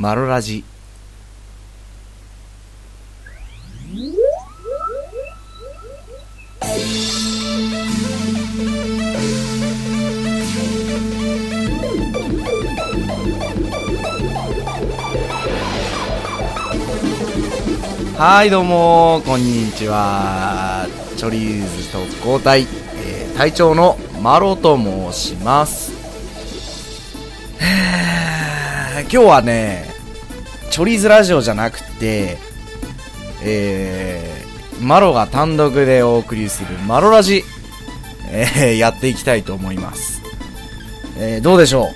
マロラジ。はいどうもこんにちは。チョリーズ特攻隊、えー隊長のマロと申します。今日はねチョリーズラジオじゃなくてえー、マロが単独でお送りするマロラジ、えーやっていきたいと思います、えーどうでしょう？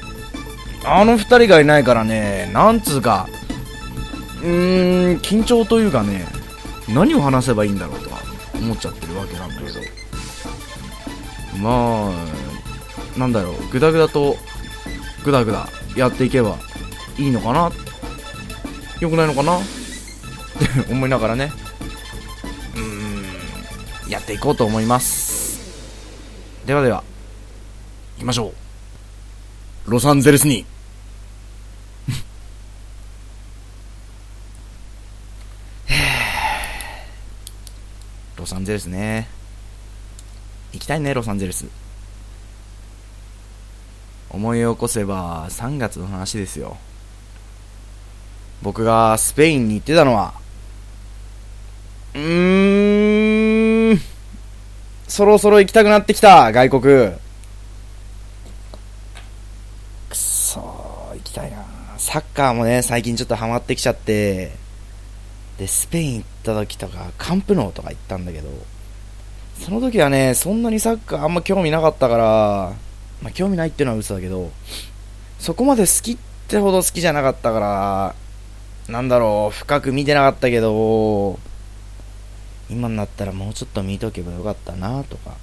あの二人がいないからねなんつうかうーん緊張というかね何を話せばいいんだろうとは思っちゃってるわけなんだけど。まあなんだろうグダグダとグダグダやっていけばいいのかな？よくないのかな？っ て思いながらね。うん。やっていこうと思います。ではでは行きましょう。ロサンゼルスに。ロサンゼルスね。行きたいねロサンゼルス。思い起こせば3月の話ですよ。僕がスペインに行ってたのは。うーん。そろそろ行きたくなってきた外国。くそ行きたいな。サッカーもね最近ちょっとハマってきちゃって。でスペイン行った時とかカンプノーとか行ったんだけど。その時はねそんなにサッカーあんま興味なかったからまあ興味ないっていうのは嘘だけどそこまで好きってほど好きじゃなかったからなんだろう深く見てなかったけど今になったらもうちょっと見とけばよかったなとか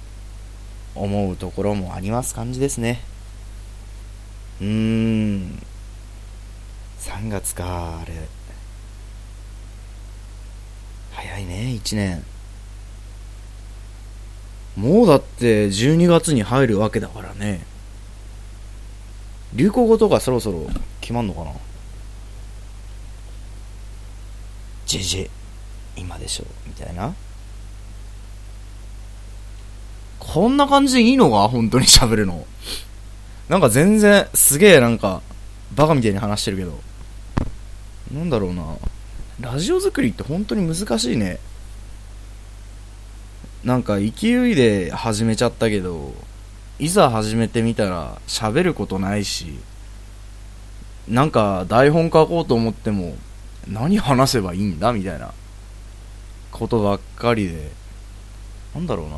思うところもあります感じですね。うーん。3月かあれ。早いね1年。もうだって12月に入るわけだからね。流行語とかそろそろ決まんのかな？JJ 今でしょみたいな。こんな感じでいいのか？本当に喋るの。なんか全然すげえなんかバカみたいに話してるけど。なんだろうな。ラジオ作りって本当に難しいね。なんか勢いで始めちゃったけどいざ始めてみたら喋ることないしなんか台本書こうと思っても何話せばいいんだみたいなことばっかりで。なんだろうな。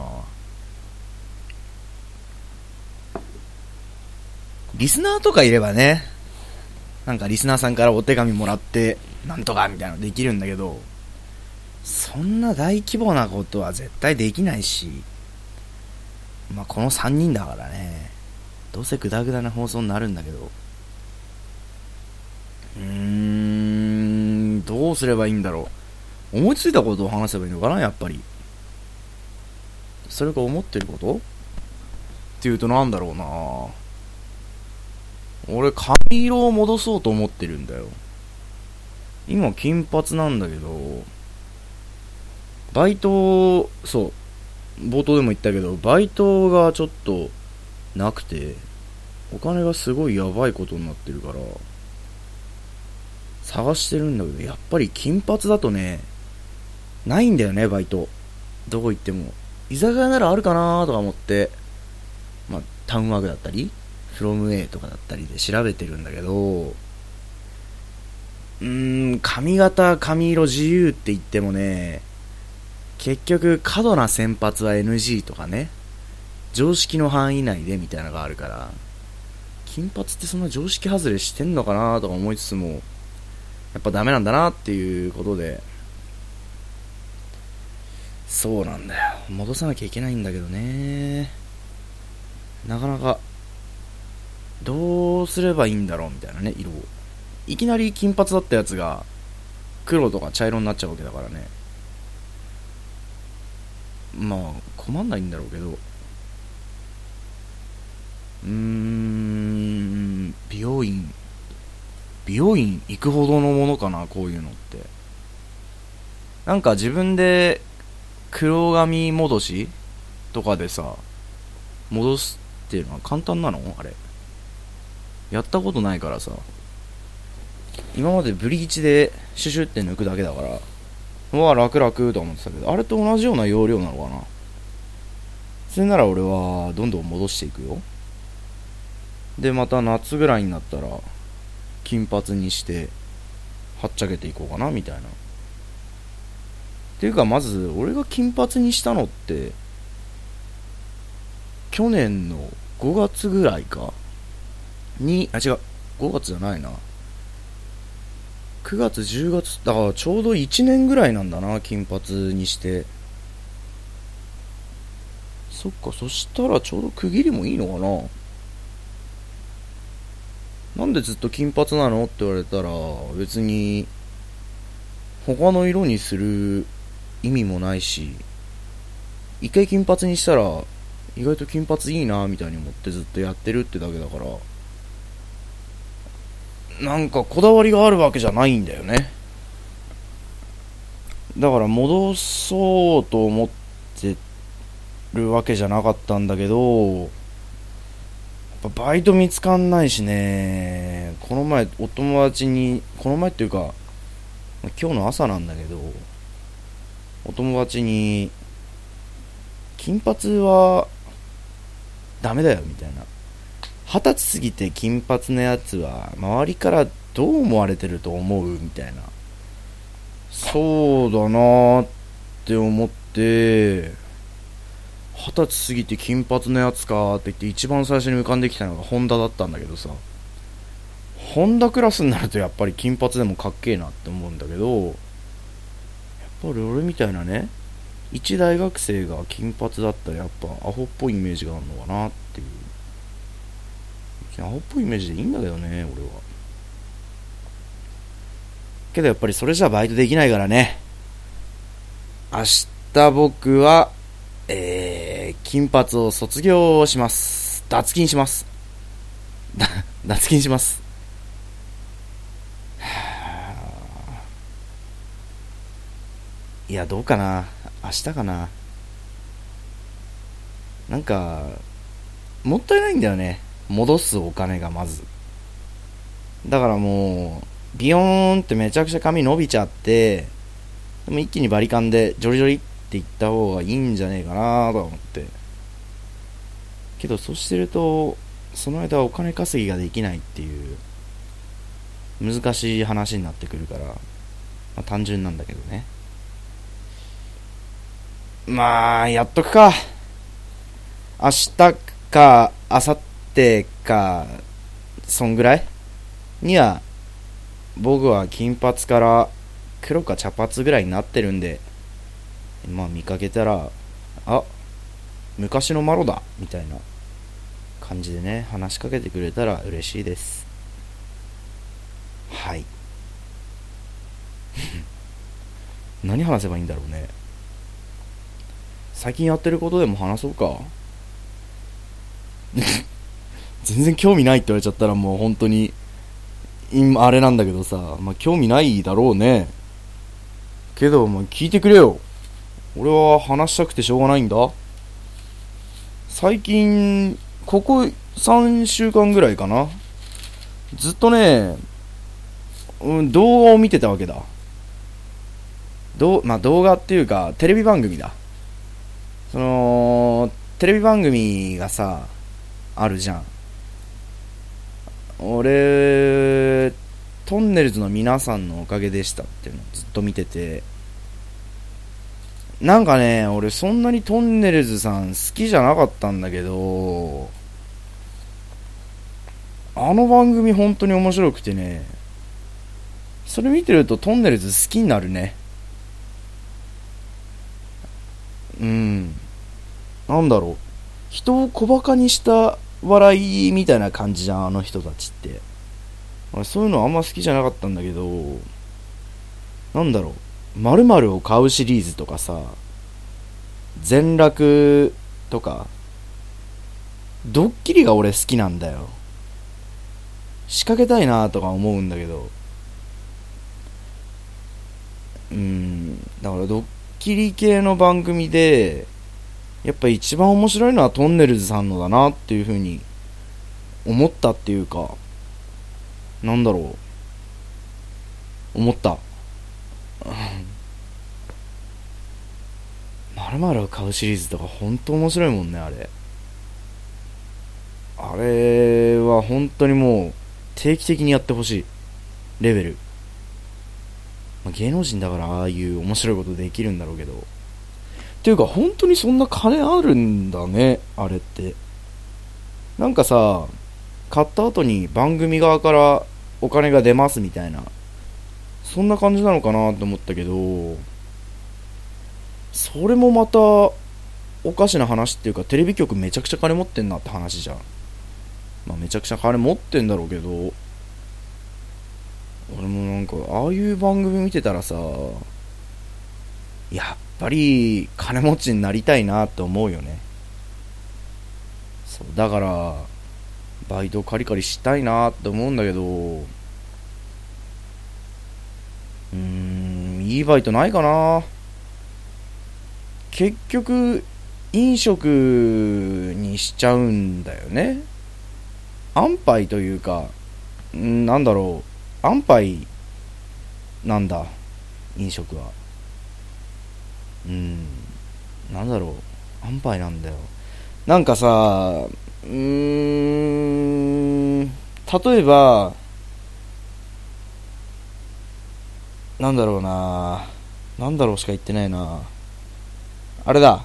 リスナーとかいればねなんかリスナーさんからお手紙もらってなんとかみたいなのできるんだけどそんな大規模なことは絶対できないしまあこの3人だからねどうせグダグダな放送になるんだけどうーんどうすればいいんだろう。思いついたことを話せばいいのかなやっぱり。それが思ってること？っていうとなんだろうな。俺髪色を戻そうと思ってるんだよ。今金髪なんだけどバイトそう冒頭でも言ったけどバイトがちょっとなくてお金がすごいやばいことになってるから探してるんだけどやっぱり金髪だとねないんだよねバイト。どこ行っても。居酒屋ならあるかなとか思ってまあタウンワークだったりフロム A とかだったりで調べてるんだけどうーん髪型髪色自由って言ってもね結局過度な洗髪は NG とかね常識の範囲内でみたいなのがあるから金髪ってそんな常識外れしてんのかなとか思いつつもやっぱダメなんだなっていうことで。そうなんだよ。戻さなきゃいけないんだけどね。なかなかどうすればいいんだろうみたいなね色を。いきなり金髪だったやつが黒とか茶色になっちゃうわけだからね。まあ困んないんだろうけど。うーん美容院。美容院行くほどのものかなこういうのって。なんか自分で黒髪戻しとかでさ戻すっていうのは簡単なの？あれ。やったことないからさ。今までブリーチでシュシュって抜くだけだからうわ楽々と思ってたけどあれと同じような要領なのかな？それなら俺はどんどん戻していくよ。でまた夏ぐらいになったら金髪にしてはっちゃけていこうかなみたいな。っていうかまず俺が金髪にしたのって去年の5月ぐらいかにあ違う5月じゃないな。9月10月だからちょうど1年ぐらいなんだな金髪にして。そっかそしたらちょうど区切りもいいのかな。なんでずっと金髪なの？って言われたら別に他の色にする意味もないし一回金髪にしたら意外と金髪いいなみたいに思ってずっとやってるってだけだからなんかこだわりがあるわけじゃないんだよね。だから戻そうと思ってるわけじゃなかったんだけどぱバイト見つかんないしね。この前お友達にこの前っていうか今日の朝なんだけどお友達に金髪はダメだよみたいな。二十歳過ぎて金髪のやつは周りからどう思われてると思う？みたいな。そうだなーって思って二十歳過ぎて金髪のやつかって言って一番最初に浮かんできたのがホンダだったんだけどさホンダクラスになるとやっぱり金髪でもかっけえなって思うんだけどやっぱり俺みたいなね一大学生が金髪だったらやっぱアホっぽいイメージがあるのかなっていうアホっぽいイメージでいいんだけどね、俺は。けどやっぱりそれじゃバイトできないからね。明日僕は、えー、金髪を卒業します。脱金します。脱金します。いや、どうかな。明日かな。なんか、もったいないんだよね。戻すお金がまず。だからもう、ビヨーンってめちゃくちゃ髪伸びちゃって、でも一気にバリカンでジョリジョリっていった方がいいんじゃねえかなと思って。けどそうしてると、その間お金稼ぎができないっていう、難しい話になってくるから、まあ、単純なんだけどね。まあ、やっとくか。明日か、明後日か、そんぐらいには、僕は金髪から黒か茶髪ぐらいになってるんで、まあ見かけたら、あ、昔のマロだみたいな感じでね、話しかけてくれたら嬉しいです。はい。何話せばいいんだろうね。最近やってることでも話そうか。全然興味ないって言われちゃったらもう本当に、今、あれなんだけどさ、まあ、興味ないだろうね。けど、まあ、聞いてくれよ。俺は話したくてしょうがないんだ。最近、ここ3週間ぐらいかな。ずっとね、うん、動画を見てたわけだ。どまあ、動画っていうか、テレビ番組だ。その、テレビ番組がさ、あるじゃん。俺、トンネルズの皆さんのおかげでしたっていうのをずっと見てて、なんかね、俺そんなにトンネルズさん好きじゃなかったんだけど、あの番組本当に面白くてね、それ見てるとトンネルズ好きになるね。うん。なんだろう。人を小馬鹿にした笑いみたいな感じじゃん、あの人たちって。俺そういうのあんま好きじゃなかったんだけど、なんだろう、〇〇を買うシリーズとかさ、全楽とか、ドッキリが俺好きなんだよ。仕掛けたいなとか思うんだけど。うん。だからドッキリ系の番組でやっぱ一番面白いのはトンネルズさんのだなっていうふうに思ったっていうかなんだろう。思った。まるまるを買うシリーズとか本当面白いもんねあれ。あれは本当にもう定期的にやってほしい。レベル、まあ、芸能人だからああいう面白いことできるんだろうけど。っていうか本当にそんな金あるんだねあれって。なんかさ買った後に番組側からお金が出ますみたいな。そんな感じなのかなって思ったけどそれもまたおかしな話っていうかテレビ局めちゃくちゃ金持ってんなって話じゃん。まあめちゃくちゃ金持ってんだろうけど俺もなんかああいう番組見てたらさやっぱり金持ちになりたいなって思うよね。そうだからバイトカリカリしたいなって思うんだけどうーんいいバイトないかな。結局飲食にしちゃうんだよね。安牌というかんなんだろう。安牌なんだ飲食は。うん。なんだろう。安牌なんだよ。なんかさうーん。例えばなんだろうな。なんだろうしか言ってないな。あれだ。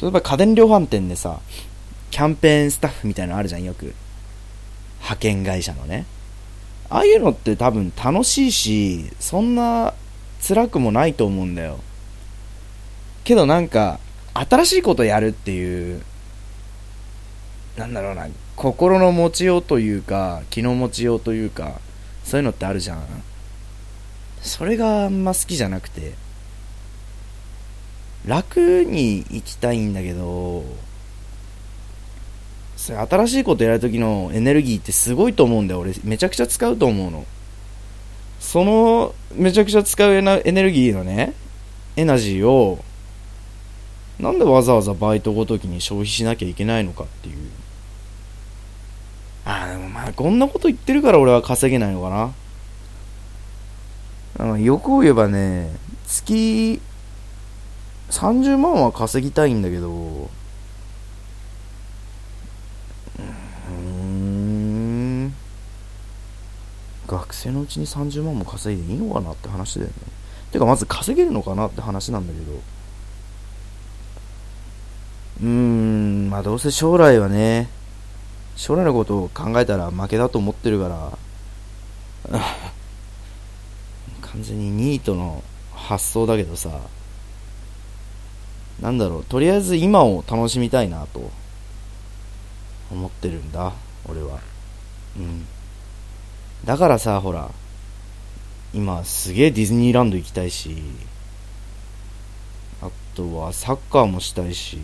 例えば家電量販店でさキャンペーンスタッフみたいなのあるじゃんよく。派遣会社のね。ああいうのって多分楽しいしそんな辛くもないと思うんだよ。けどなんか新しいことやるっていうなんだろうな心の持ちようというか気の持ちようというかそういうのってあるじゃん。それがあんま好きじゃなくて楽に行きたいんだけど新しいことやるときのエネルギーってすごいと思うんだよ。俺めちゃくちゃ使うと思うの。そのめちゃくちゃ使うエネルギーのねエナジーをなんでわざわざバイトごときに消費しなきゃいけないのかっていう。ああでもまあこんなこと言ってるから俺は稼げないのかな。あ欲を言えばね月30万は稼ぎたいんだけどうーん学生のうちに30万も稼いでいいのかなって話だよね。てかまず稼げるのかなって話なんだけど。うーんまあどうせ将来はね将来のことを考えたら負けだと思ってるから 完全にニートの発想だけどさなんだろうとりあえず今を楽しみたいなと思ってるんだ俺は。うん。だからさほら今すげえディズニーランド行きたいしあとはサッカーもしたいし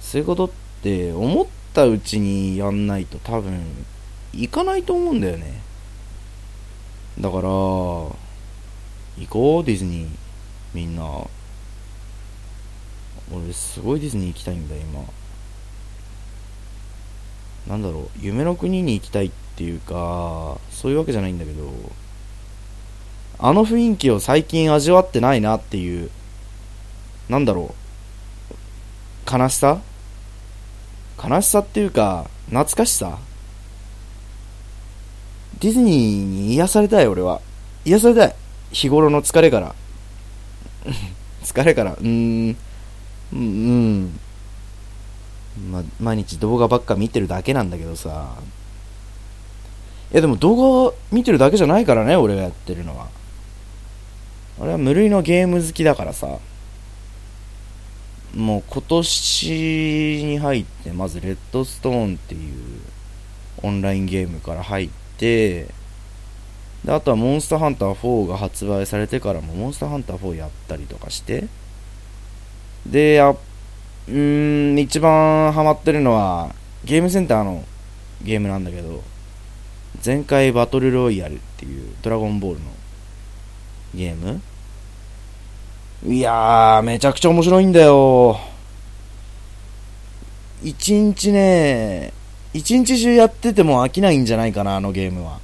そういうことって思ったうちにやんないと多分行かないと思うんだよね。だから行こうディズニー。みんな。俺すごいディズニー行きたいんだ今。なんだろう夢の国に行きたいってていうかそういうわけじゃないんだけどあの雰囲気を最近味わってないなっていうなんだろう悲しさ？悲しさっていうか懐かしさ？ディズニーに癒されたい俺は。癒されたい。日頃の疲れから。疲れから。うーん。うん。うん。ま毎日動画ばっか見てるだけなんだけどさ。いやでも動画見てるだけじゃないからね俺がやってるのは。俺は無類のゲーム好きだからさ。もう今年に入ってまずレッドストーンっていうオンラインゲームから入ってであとはモンスターハンター4が発売されてからもモンスターハンター4やったりとかして。でやうーん一番ハマってるのはゲームセンターのゲームなんだけど、前回バトルロイヤルっていうドラゴンボールのゲームいやー、めちゃくちゃ面白いんだよ。一日ね、一日中やってても飽きないんじゃないかな、あのゲームは。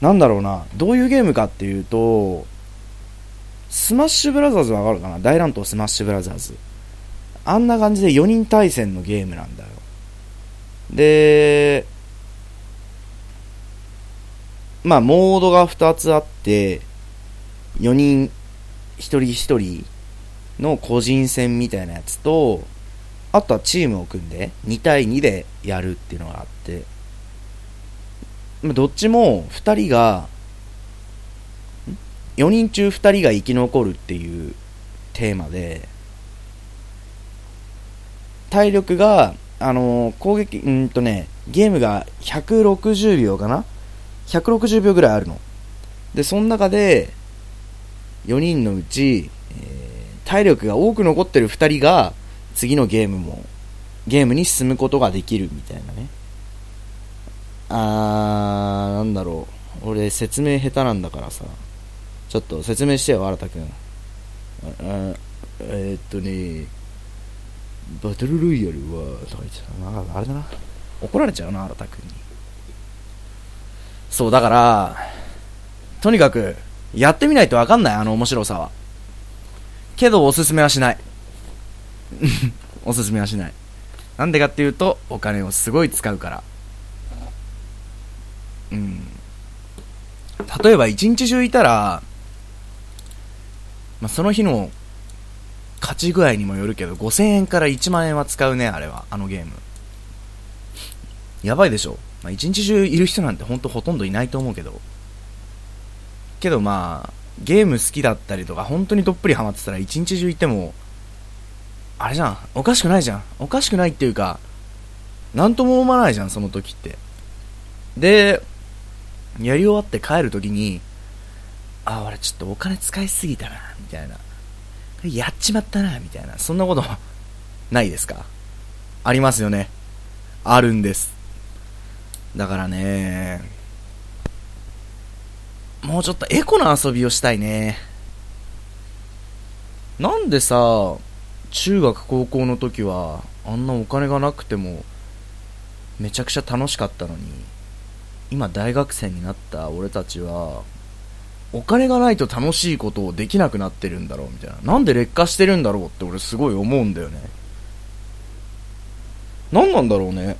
なんだろうな、どういうゲームかっていうと、スマッシュブラザーズわかるかな？大乱闘スマッシュブラザーズ。あんな感じで4人対戦のゲームなんだよ。で、まあ、モードが2つあって、4人、1人1人の個人戦みたいなやつと、あとはチームを組んで2対2でやるっていうのがあって、どっちも2人が、4人中2人が生き残るっていうテーマで、体力が、あのー、攻撃、うんとね、ゲームが160秒かな ?160 秒ぐらいあるの。で、その中で、4人のうち、えー、体力が多く残ってる2人が、次のゲームも、ゲームに進むことができるみたいなね。あー、なんだろう。俺、説明下手なんだからさ。ちょっと説明してよ、新田くん。あえー、っとね、バトルロイヤルは、とか言ってたあれだな。怒られちゃうな、新田くんに。そう、だから、とにかく、やってみないとわかんない、あの面白さは。けど、おすすめはしない。おすすめはしない。なんでかっていうと、お金をすごい使うから。うん。例えば一日中いたら、まあ、その日の勝ち具合にもよるけど、5000円から1万円は使うね、あれは、あのゲーム。やばいでしょ。まあ、一日中いる人なんてほんとほとんどいないと思うけど。けどまあ、ゲーム好きだったりとか、本当にどっぷりハマってたら一日中いても、あれじゃん、おかしくないじゃん。おかしくないっていうか、なんとも思わないじゃん、その時って。で、やり終わって帰る時に、あ、俺ちょっとお金使いすぎたな、みたいな。やっちまったな、みたいな。そんなこと、ないですか？ありますよね。あるんです。だからね、もうちょっとエコな遊びをしたいね。なんでさ、中学高校の時はあんなお金がなくてもめちゃくちゃ楽しかったのに今大学生になった俺たちはお金がないと楽しいことをできなくなってるんだろうみたいな。なんで劣化してるんだろうって俺すごい思うんだよね。何なんだろうね。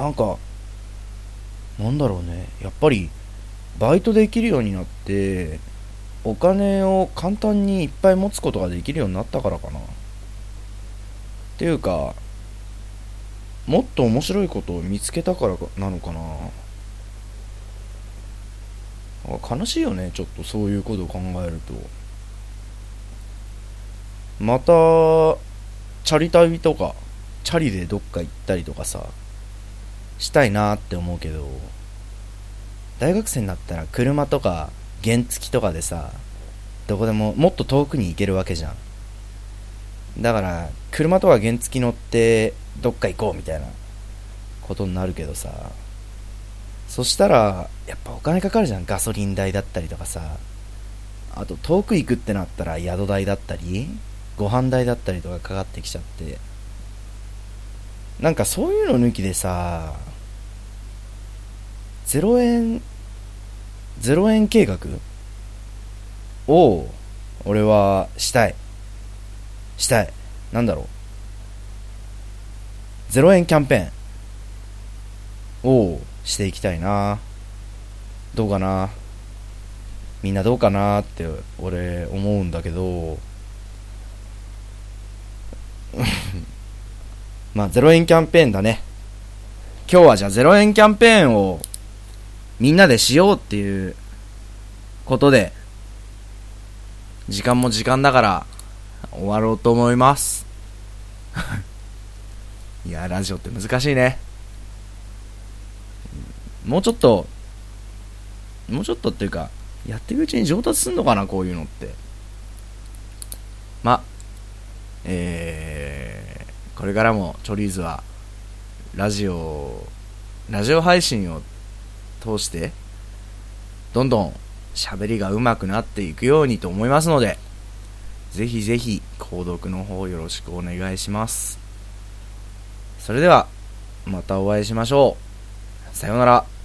なんかなんだろうね。やっぱりバイトできるようになってお金を簡単にいっぱい持つことができるようになったからかな。っていうかもっと面白いことを見つけたからなのかな。悲しいよねちょっとそういうことを考えると。またチャリ旅とかチャリでどっか行ったりとかさ。したいなって思うけど大学生になったら車とか原付とかでさどこでももっと遠くに行けるわけじゃん。だから車とか原付乗ってどっか行こうみたいなことになるけどさ。そしたらやっぱお金かかるじゃん。ガソリン代だったりとかさ。あと遠く行くってなったら宿代だったりご飯代だったりとかかかってきちゃって。なんかそういうの抜きでさ0円0円計画を俺はしたい。したい。なんだろう。0円キャンペーンをしていきたいな。どうかな。みんなどうかなって俺思うんだけど。まあ0円キャンペーンだね。今日はじゃあ0円キャンペーンをみんなでしようっていうことで、時間も時間だから終わろうと思います。いや、ラジオって難しいね。もうちょっと、もうちょっとっていうか、やっていくうちに上達すんのかな、こういうのって。ま、えー、これからもチョリーズはラジオラジオ配信を通してどんどん喋りが上手くなっていくようにと思いますのでぜひぜひ購読の方よろしくお願いします。それではまたお会いしましょう。さようなら。